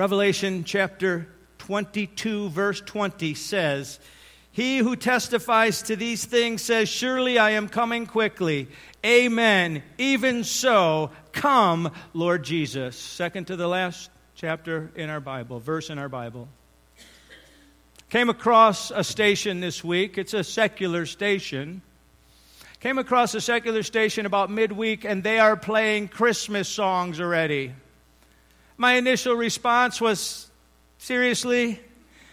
Revelation chapter 22, verse 20 says, He who testifies to these things says, Surely I am coming quickly. Amen. Even so, come, Lord Jesus. Second to the last chapter in our Bible, verse in our Bible. Came across a station this week. It's a secular station. Came across a secular station about midweek, and they are playing Christmas songs already. My initial response was, seriously?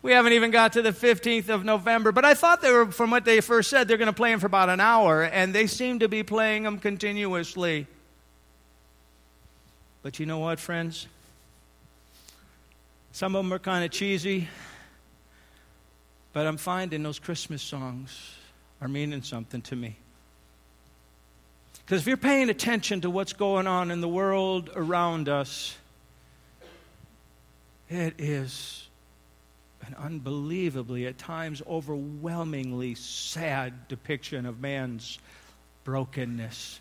We haven't even got to the 15th of November. But I thought they were, from what they first said, they're going to play them for about an hour, and they seem to be playing them continuously. But you know what, friends? Some of them are kind of cheesy. But I'm finding those Christmas songs are meaning something to me. Because if you're paying attention to what's going on in the world around us, it is an unbelievably, at times overwhelmingly sad depiction of man's brokenness.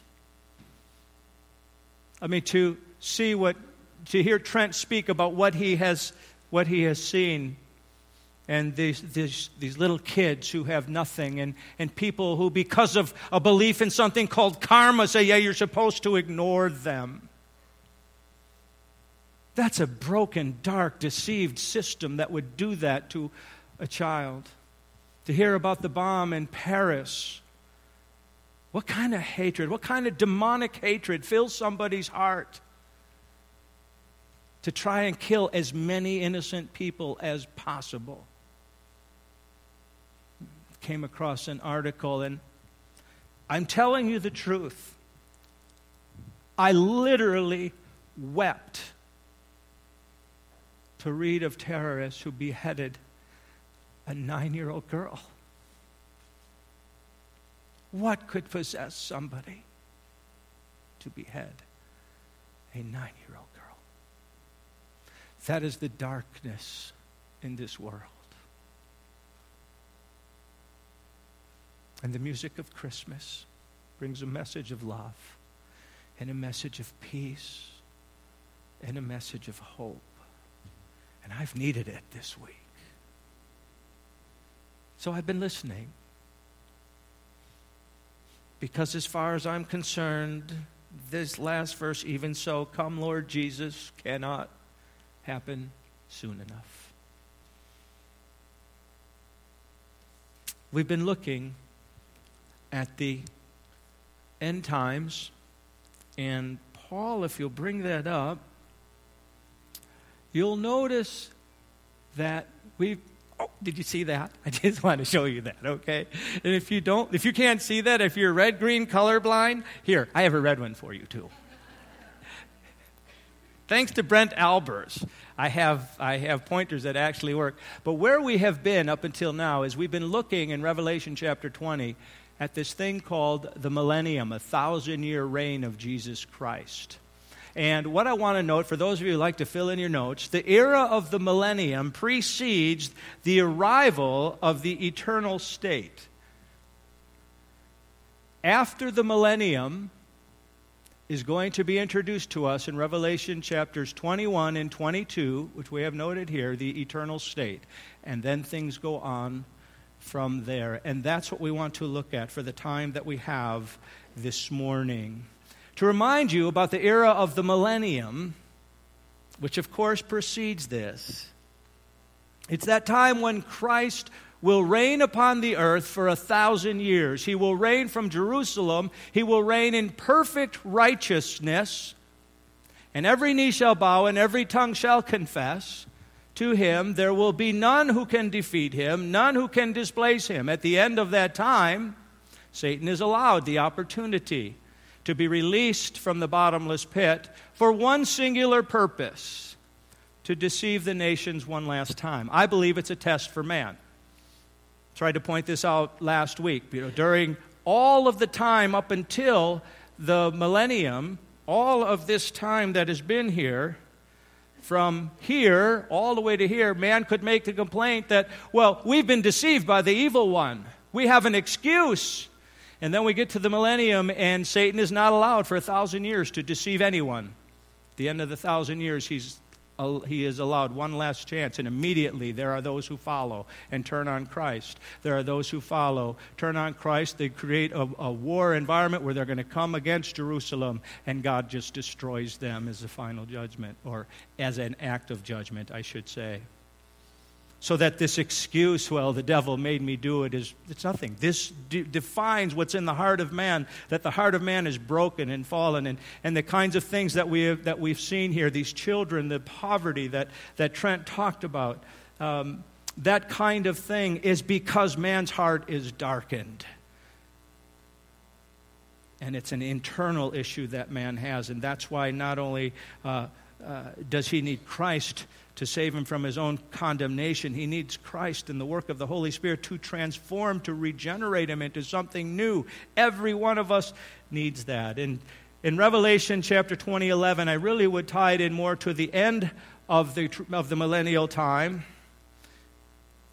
I mean, to see what, to hear Trent speak about what he has, what he has seen and these, these, these little kids who have nothing, and, and people who, because of a belief in something called karma, say, yeah, you're supposed to ignore them. That's a broken, dark, deceived system that would do that to a child. To hear about the bomb in Paris, what kind of hatred, what kind of demonic hatred fills somebody's heart? To try and kill as many innocent people as possible came across an article, and I'm telling you the truth. I literally wept to read of terrorists who beheaded a nine year old girl. What could possess somebody to behead a nine year old girl? That is the darkness in this world. And the music of Christmas brings a message of love and a message of peace and a message of hope. And I've needed it this week. So I've been listening. Because as far as I'm concerned, this last verse, even so, come Lord Jesus, cannot happen soon enough. We've been looking at the end times. And Paul, if you'll bring that up, you'll notice that we've Oh, did you see that? I just want to show you that, okay? And if you don't, if you can't see that, if you're red green colorblind, here, I have a red one for you too. Thanks to Brent Albers, I have, I have pointers that actually work. But where we have been up until now is we've been looking in Revelation chapter 20 at this thing called the millennium, a thousand year reign of Jesus Christ. And what I want to note, for those of you who like to fill in your notes, the era of the millennium precedes the arrival of the eternal state. After the millennium is going to be introduced to us in Revelation chapters 21 and 22, which we have noted here, the eternal state. And then things go on from there. And that's what we want to look at for the time that we have this morning. To remind you about the era of the millennium, which of course precedes this, it's that time when Christ will reign upon the earth for a thousand years. He will reign from Jerusalem, he will reign in perfect righteousness, and every knee shall bow and every tongue shall confess to him, there will be none who can defeat him, none who can displace him. At the end of that time, Satan is allowed the opportunity to be released from the bottomless pit for one singular purpose to deceive the nations one last time. I believe it's a test for man. I Tried to point this out last week. You know, during all of the time up until the millennium, all of this time that has been here, from here all the way to here, man could make the complaint that, well, we've been deceived by the evil one. We have an excuse. And then we get to the millennium, and Satan is not allowed for a thousand years to deceive anyone. At the end of the thousand years, he's he is allowed one last chance, and immediately there are those who follow and turn on Christ. There are those who follow, turn on Christ. They create a, a war environment where they're going to come against Jerusalem, and God just destroys them as the final judgment, or as an act of judgment, I should say so that this excuse, well, the devil made me do it, is it's nothing. This de- defines what's in the heart of man, that the heart of man is broken and fallen, and, and the kinds of things that, we have, that we've seen here, these children, the poverty that, that Trent talked about, um, that kind of thing is because man's heart is darkened. And it's an internal issue that man has, and that's why not only uh, uh, does he need Christ to save him from his own condemnation. He needs Christ and the work of the Holy Spirit to transform, to regenerate him into something new. Every one of us needs that. And in Revelation chapter 20, 11, I really would tie it in more to the end of the, of the millennial time.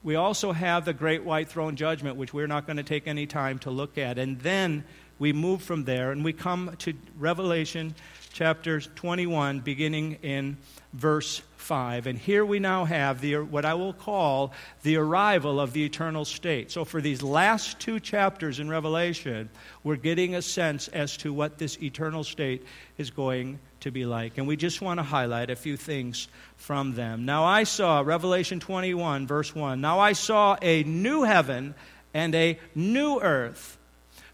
We also have the great white throne judgment, which we're not going to take any time to look at. And then we move from there and we come to Revelation chapter 21, beginning in verse 5. And here we now have the, what I will call the arrival of the eternal state. So, for these last two chapters in Revelation, we're getting a sense as to what this eternal state is going to be like. And we just want to highlight a few things from them. Now, I saw, Revelation 21, verse 1, now I saw a new heaven and a new earth.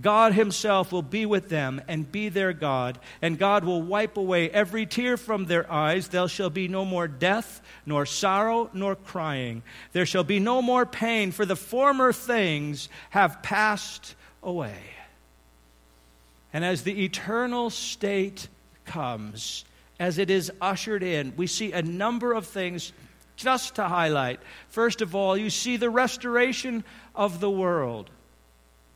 God Himself will be with them and be their God, and God will wipe away every tear from their eyes. There shall be no more death, nor sorrow, nor crying. There shall be no more pain, for the former things have passed away. And as the eternal state comes, as it is ushered in, we see a number of things just to highlight. First of all, you see the restoration of the world.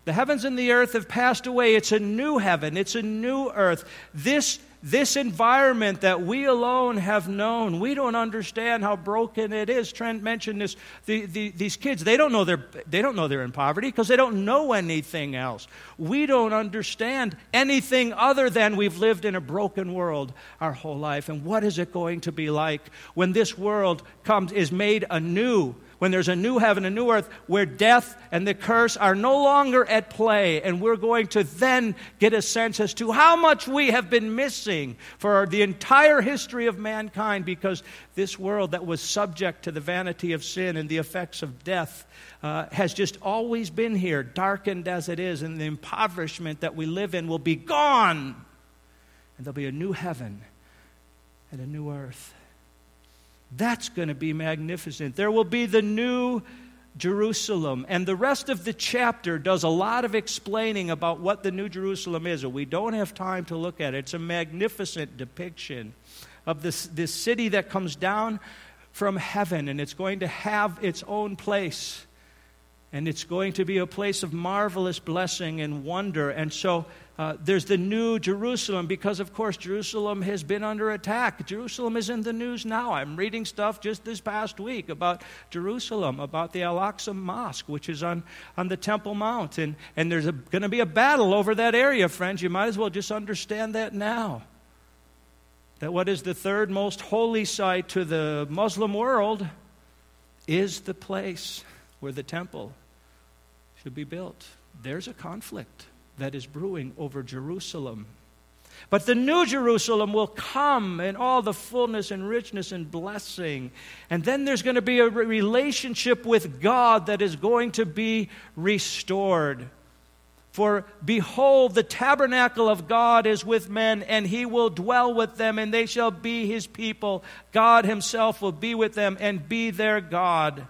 The heavens and the earth have passed away. It's a new heaven, it's a new earth. This, this environment that we alone have known, we don't understand how broken it is. Trent mentioned this. The, the, these kids, they don't know they're, they don't know they're in poverty because they don't know anything else. We don't understand anything other than we've lived in a broken world our whole life. And what is it going to be like when this world comes, is made anew? When there's a new heaven, a new earth, where death and the curse are no longer at play. And we're going to then get a sense as to how much we have been missing for the entire history of mankind because this world that was subject to the vanity of sin and the effects of death uh, has just always been here, darkened as it is, and the impoverishment that we live in will be gone. And there'll be a new heaven and a new earth. That's going to be magnificent. There will be the new Jerusalem. And the rest of the chapter does a lot of explaining about what the New Jerusalem is. We don't have time to look at it. It's a magnificent depiction of this, this city that comes down from heaven, and it's going to have its own place. And it's going to be a place of marvelous blessing and wonder. And so uh, there's the new Jerusalem because, of course, Jerusalem has been under attack. Jerusalem is in the news now. I'm reading stuff just this past week about Jerusalem, about the Al Aqsa Mosque, which is on, on the Temple Mount. And, and there's going to be a battle over that area, friends. You might as well just understand that now. That what is the third most holy site to the Muslim world is the place where the temple should be built. There's a conflict that is brewing over Jerusalem. But the new Jerusalem will come in all the fullness and richness and blessing. And then there's going to be a relationship with God that is going to be restored. For behold, the tabernacle of God is with men, and he will dwell with them, and they shall be his people. God himself will be with them and be their God.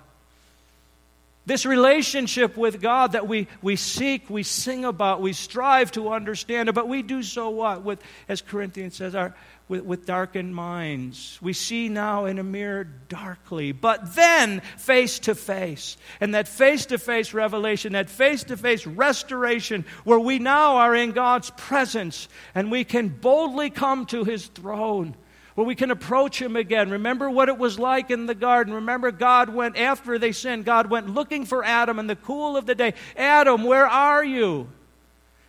This relationship with God that we, we seek, we sing about, we strive to understand, but we do so what? With, as Corinthians says, our, with, with darkened minds. We see now in a mirror darkly, but then face to face. And that face to face revelation, that face to face restoration, where we now are in God's presence and we can boldly come to his throne where we can approach him again. Remember what it was like in the garden. Remember, God went, after they sinned, God went looking for Adam in the cool of the day. Adam, where are you?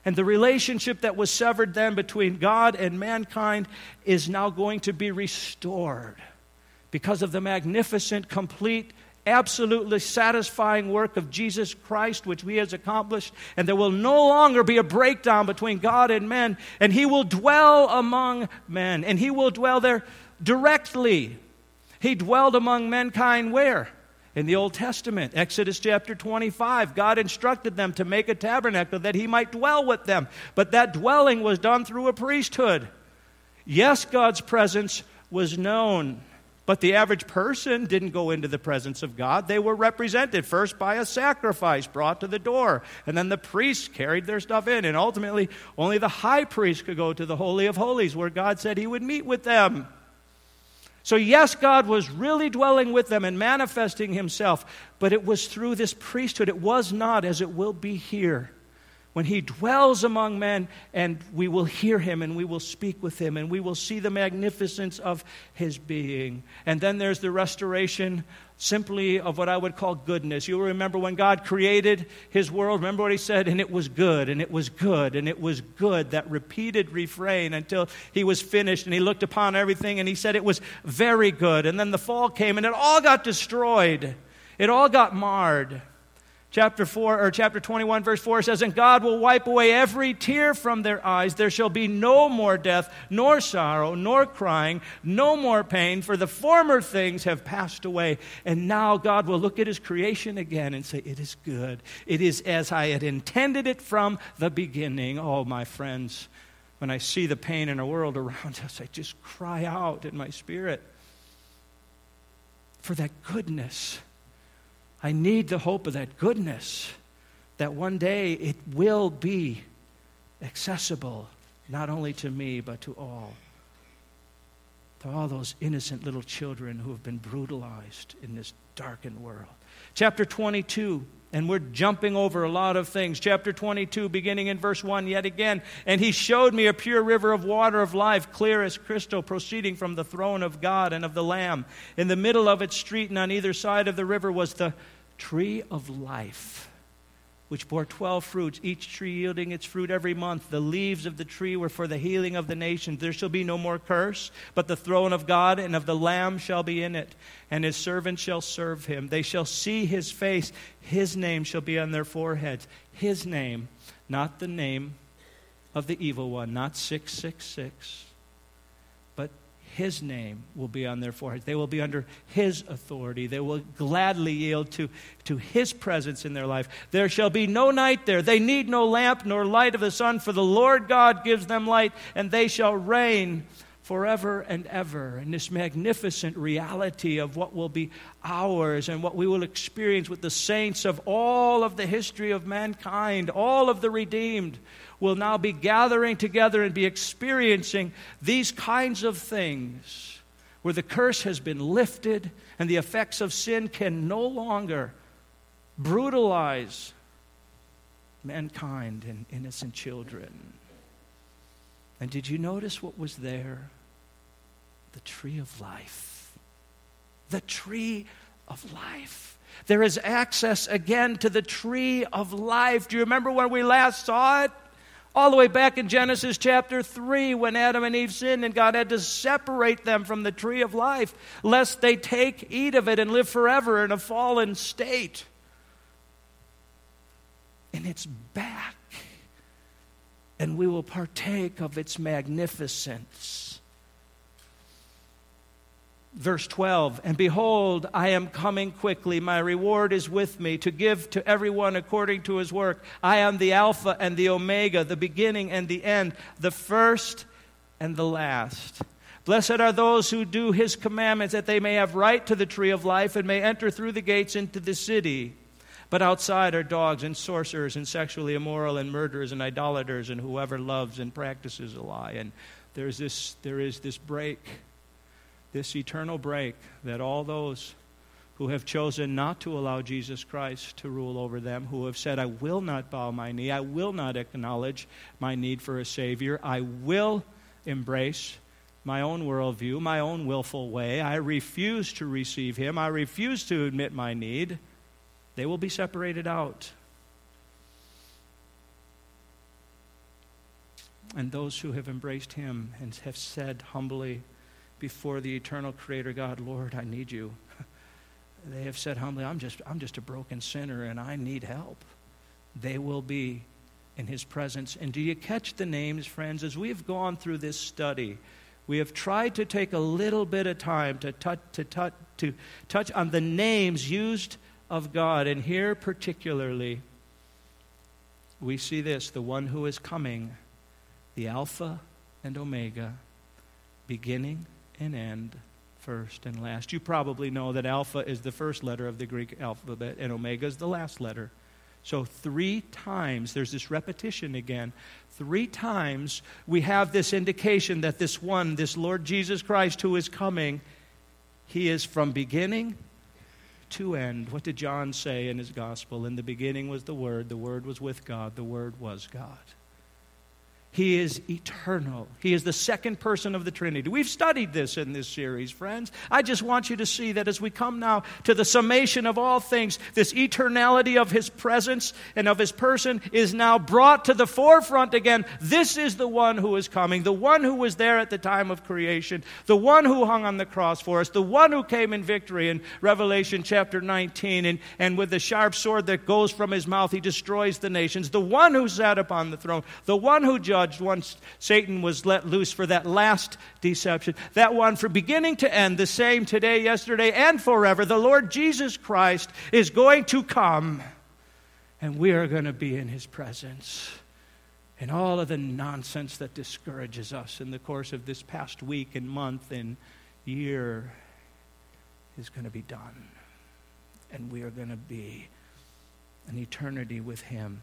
And the relationship that was severed then between God and mankind is now going to be restored because of the magnificent, complete, absolutely satisfying work of Jesus Christ, which He has accomplished. And there will no longer be a breakdown between God and men. And He will dwell among men. And He will dwell there directly. He dwelled among mankind where? in the Old Testament. Exodus chapter 25, God instructed them to make a tabernacle that he might dwell with them. But that dwelling was done through a priesthood. Yes, God's presence was known, but the average person didn't go into the presence of God. They were represented first by a sacrifice brought to the door, and then the priests carried their stuff in, and ultimately only the high priest could go to the Holy of Holies where God said he would meet with them. So, yes, God was really dwelling with them and manifesting himself, but it was through this priesthood. It was not as it will be here. When he dwells among men, and we will hear him and we will speak with him and we will see the magnificence of his being. And then there's the restoration simply of what I would call goodness. You'll remember when God created his world, remember what he said? And it was good, and it was good, and it was good. That repeated refrain until he was finished and he looked upon everything and he said it was very good. And then the fall came and it all got destroyed, it all got marred. Chapter 4 or chapter 21 verse 4 says and God will wipe away every tear from their eyes. There shall be no more death nor sorrow nor crying no more pain for the former things have passed away. And now God will look at his creation again and say it is good. It is as I had intended it from the beginning. Oh my friends when I see the pain in our world around us I just cry out in my spirit for that goodness I need the hope of that goodness, that one day it will be accessible, not only to me, but to all. To all those innocent little children who have been brutalized in this darkened world. Chapter 22 and we're jumping over a lot of things. Chapter 22, beginning in verse 1, yet again. And he showed me a pure river of water of life, clear as crystal, proceeding from the throne of God and of the Lamb. In the middle of its street and on either side of the river was the tree of life which bore 12 fruits, each tree yielding its fruit every month. The leaves of the tree were for the healing of the nations. There shall be no more curse, but the throne of God and of the Lamb shall be in it, and his servants shall serve him. They shall see his face. His name shall be on their foreheads. His name, not the name of the evil one, not 666 his name will be on their foreheads. They will be under His authority. They will gladly yield to, to His presence in their life. There shall be no night there. They need no lamp nor light of the sun, for the Lord God gives them light, and they shall reign forever and ever. And this magnificent reality of what will be ours and what we will experience with the saints of all of the history of mankind, all of the redeemed will now be gathering together and be experiencing these kinds of things where the curse has been lifted and the effects of sin can no longer brutalize mankind and innocent children. And did you notice what was there? The tree of life. The tree of life. There is access again to the tree of life. Do you remember when we last saw it? All the way back in Genesis chapter 3, when Adam and Eve sinned and God had to separate them from the tree of life, lest they take, eat of it, and live forever in a fallen state. And it's back. And we will partake of its magnificence verse 12 and behold i am coming quickly. My reward is with me to give to everyone according to his work. I am the alpha and the omega the beginning and the end the first and the last. Blessed are those who do his commandments that they may have right to the tree of life and may enter through the gates into the city. But outside are dogs and sorcerers and sexually immoral and murderers and idolaters and whoever loves and practices a lie. And there's this, there is this break, this eternal break that all those who have chosen not to allow Jesus Christ to rule over them, who have said, I will not bow my knee, I will not acknowledge my need for a Savior, I will embrace my own worldview, my own willful way, I refuse to receive Him, I refuse to admit my need, they will be separated out. And those who have embraced Him and have said humbly before the eternal Creator God, Lord, I need you they have said humbly, I'm just, I'm just a broken sinner and I need help. They will be in his presence. And do you catch the names, friends? As we've gone through this study, we have tried to take a little bit of time to touch, to touch, to touch on the names used of God. And here, particularly, we see this the one who is coming, the Alpha and Omega, beginning and end first and last. You probably know that Alpha is the first letter of the Greek alphabet and Omega is the last letter. So, three times, there's this repetition again. Three times we have this indication that this one, this Lord Jesus Christ who is coming, he is from beginning to end. What did John say in his gospel? In the beginning was the Word, the Word was with God, the Word was God. He is eternal. He is the second person of the Trinity. We've studied this in this series, friends. I just want you to see that as we come now to the summation of all things, this eternality of His presence and of His person is now brought to the forefront again. This is the one who is coming, the one who was there at the time of creation, the one who hung on the cross for us, the one who came in victory in Revelation chapter 19, and, and with the sharp sword that goes from His mouth, He destroys the nations, the one who sat upon the throne, the one who judged judged once Satan was let loose for that last deception. That one, from beginning to end, the same today, yesterday, and forever. The Lord Jesus Christ is going to come, and we are going to be in his presence. And all of the nonsense that discourages us in the course of this past week and month and year is going to be done. And we are going to be an eternity with him.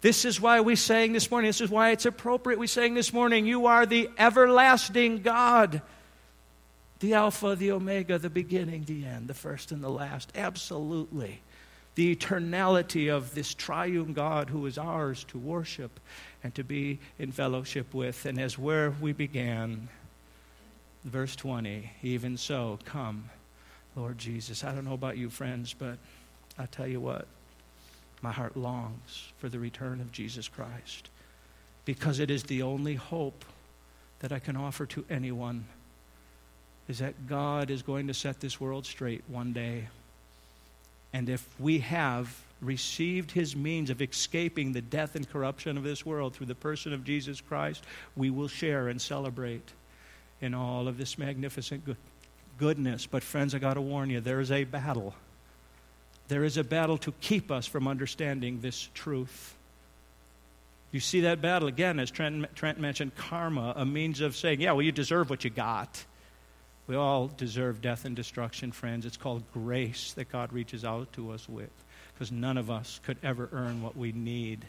This is why we sang this morning. This is why it's appropriate we sang this morning. You are the everlasting God, the Alpha, the Omega, the beginning, the end, the first and the last. Absolutely. The eternality of this triune God who is ours to worship and to be in fellowship with. And as where we began, verse 20, even so, come, Lord Jesus. I don't know about you, friends, but I tell you what. My heart longs for the return of Jesus Christ because it is the only hope that I can offer to anyone is that God is going to set this world straight one day. And if we have received his means of escaping the death and corruption of this world through the person of Jesus Christ, we will share and celebrate in all of this magnificent good- goodness. But, friends, I got to warn you, there is a battle there is a battle to keep us from understanding this truth. You see that battle again, as Trent, Trent mentioned, karma, a means of saying, yeah, well, you deserve what you got. We all deserve death and destruction, friends. It's called grace that God reaches out to us with, because none of us could ever earn what we need.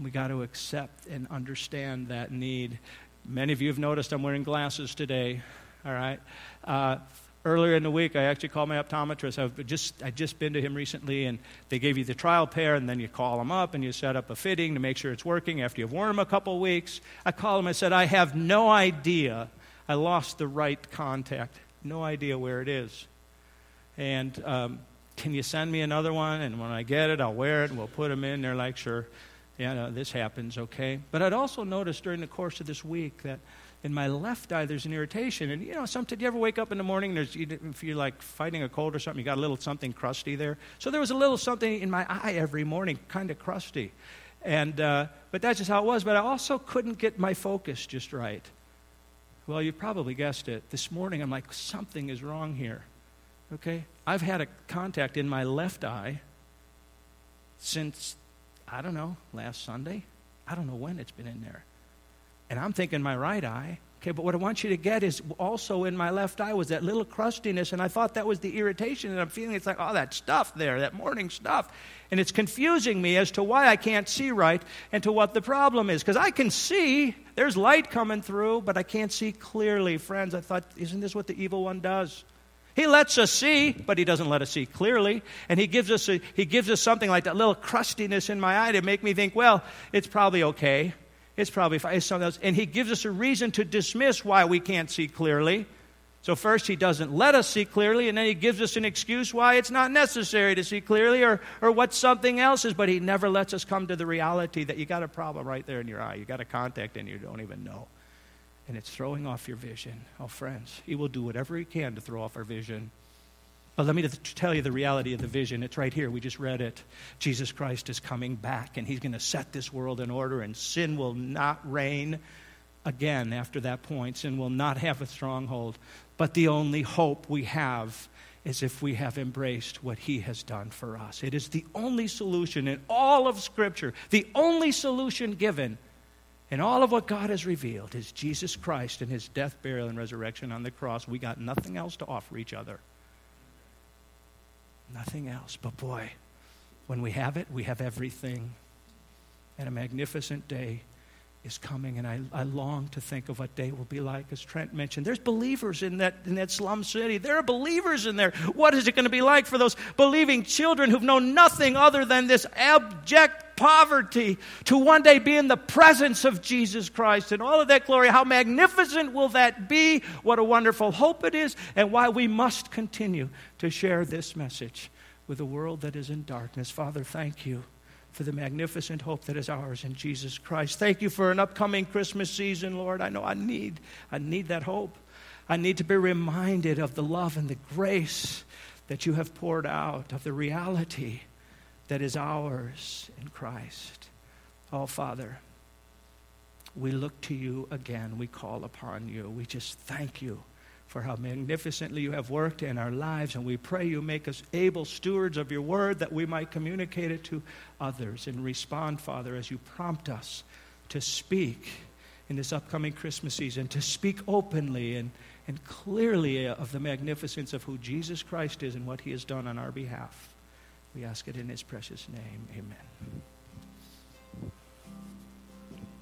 We got to accept and understand that need. Many of you have noticed I'm wearing glasses today. All right. Uh, earlier in the week, I actually called my optometrist. I've just, I'd just been to him recently, and they gave you the trial pair, and then you call them up and you set up a fitting to make sure it's working after you've worn them a couple weeks. I called him, I said, I have no idea. I lost the right contact, no idea where it is. And um, can you send me another one? And when I get it, I'll wear it, and we'll put them in. They're like, sure, yeah, no, this happens, okay? But I'd also noticed during the course of this week that in my left eye there's an irritation. And you know sometimes you ever wake up in the morning there's if you're like fighting a cold or something you got a little something crusty there? So there was a little something in my eye every morning kind of crusty. And uh, but that's just how it was. But i also couldn't get my focus just right. Well you probably guessed it. This morning i'm like something is wrong here. Okay? I've had a contact in my left eye since i don't know last sunday. I don't know when it's been in there and I'm thinking my right eye, Okay, but what I want you to get is also in my left eye was that little crustiness, and I thought that was the irritation, and I'm feeling it's like, oh, that stuff there, that morning stuff. And it's confusing me as to why I can't see right and to what the problem is. Because I can see, there's light coming through, but I can't see clearly. Friends, I thought, isn't this what the evil one does? He lets us see, but he doesn't let us see clearly. And he gives us, a, he gives us something like that little crustiness in my eye to make me think, well, it's probably okay. It's probably. It's something else. And he gives us a reason to dismiss why we can't see clearly. So, first, he doesn't let us see clearly, and then he gives us an excuse why it's not necessary to see clearly or, or what something else is, but he never lets us come to the reality that you got a problem right there in your eye. You got a contact and you don't even know. And it's throwing off your vision. Oh, friends, he will do whatever he can to throw off our vision. But let me tell you the reality of the vision. It's right here. We just read it. Jesus Christ is coming back, and he's going to set this world in order, and sin will not reign again after that point. Sin will not have a stronghold. But the only hope we have is if we have embraced what he has done for us. It is the only solution in all of Scripture, the only solution given in all of what God has revealed is Jesus Christ and his death, burial, and resurrection on the cross. We got nothing else to offer each other. Nothing else. But boy, when we have it, we have everything. And a magnificent day is coming, and I, I long to think of what day will be like. As Trent mentioned, there's believers in that, in that slum city. There are believers in there. What is it going to be like for those believing children who've known nothing other than this abject poverty to one day be in the presence of Jesus Christ and all of that glory? How magnificent will that be? What a wonderful hope it is, and why we must continue to share this message with a world that is in darkness. Father, thank you for the magnificent hope that is ours in Jesus Christ. Thank you for an upcoming Christmas season, Lord. I know I need I need that hope. I need to be reminded of the love and the grace that you have poured out, of the reality that is ours in Christ. Oh, Father, we look to you again. We call upon you. We just thank you for how magnificently you have worked in our lives. And we pray you make us able stewards of your word that we might communicate it to others and respond, Father, as you prompt us to speak in this upcoming Christmas season, to speak openly and, and clearly of the magnificence of who Jesus Christ is and what he has done on our behalf. We ask it in his precious name. Amen.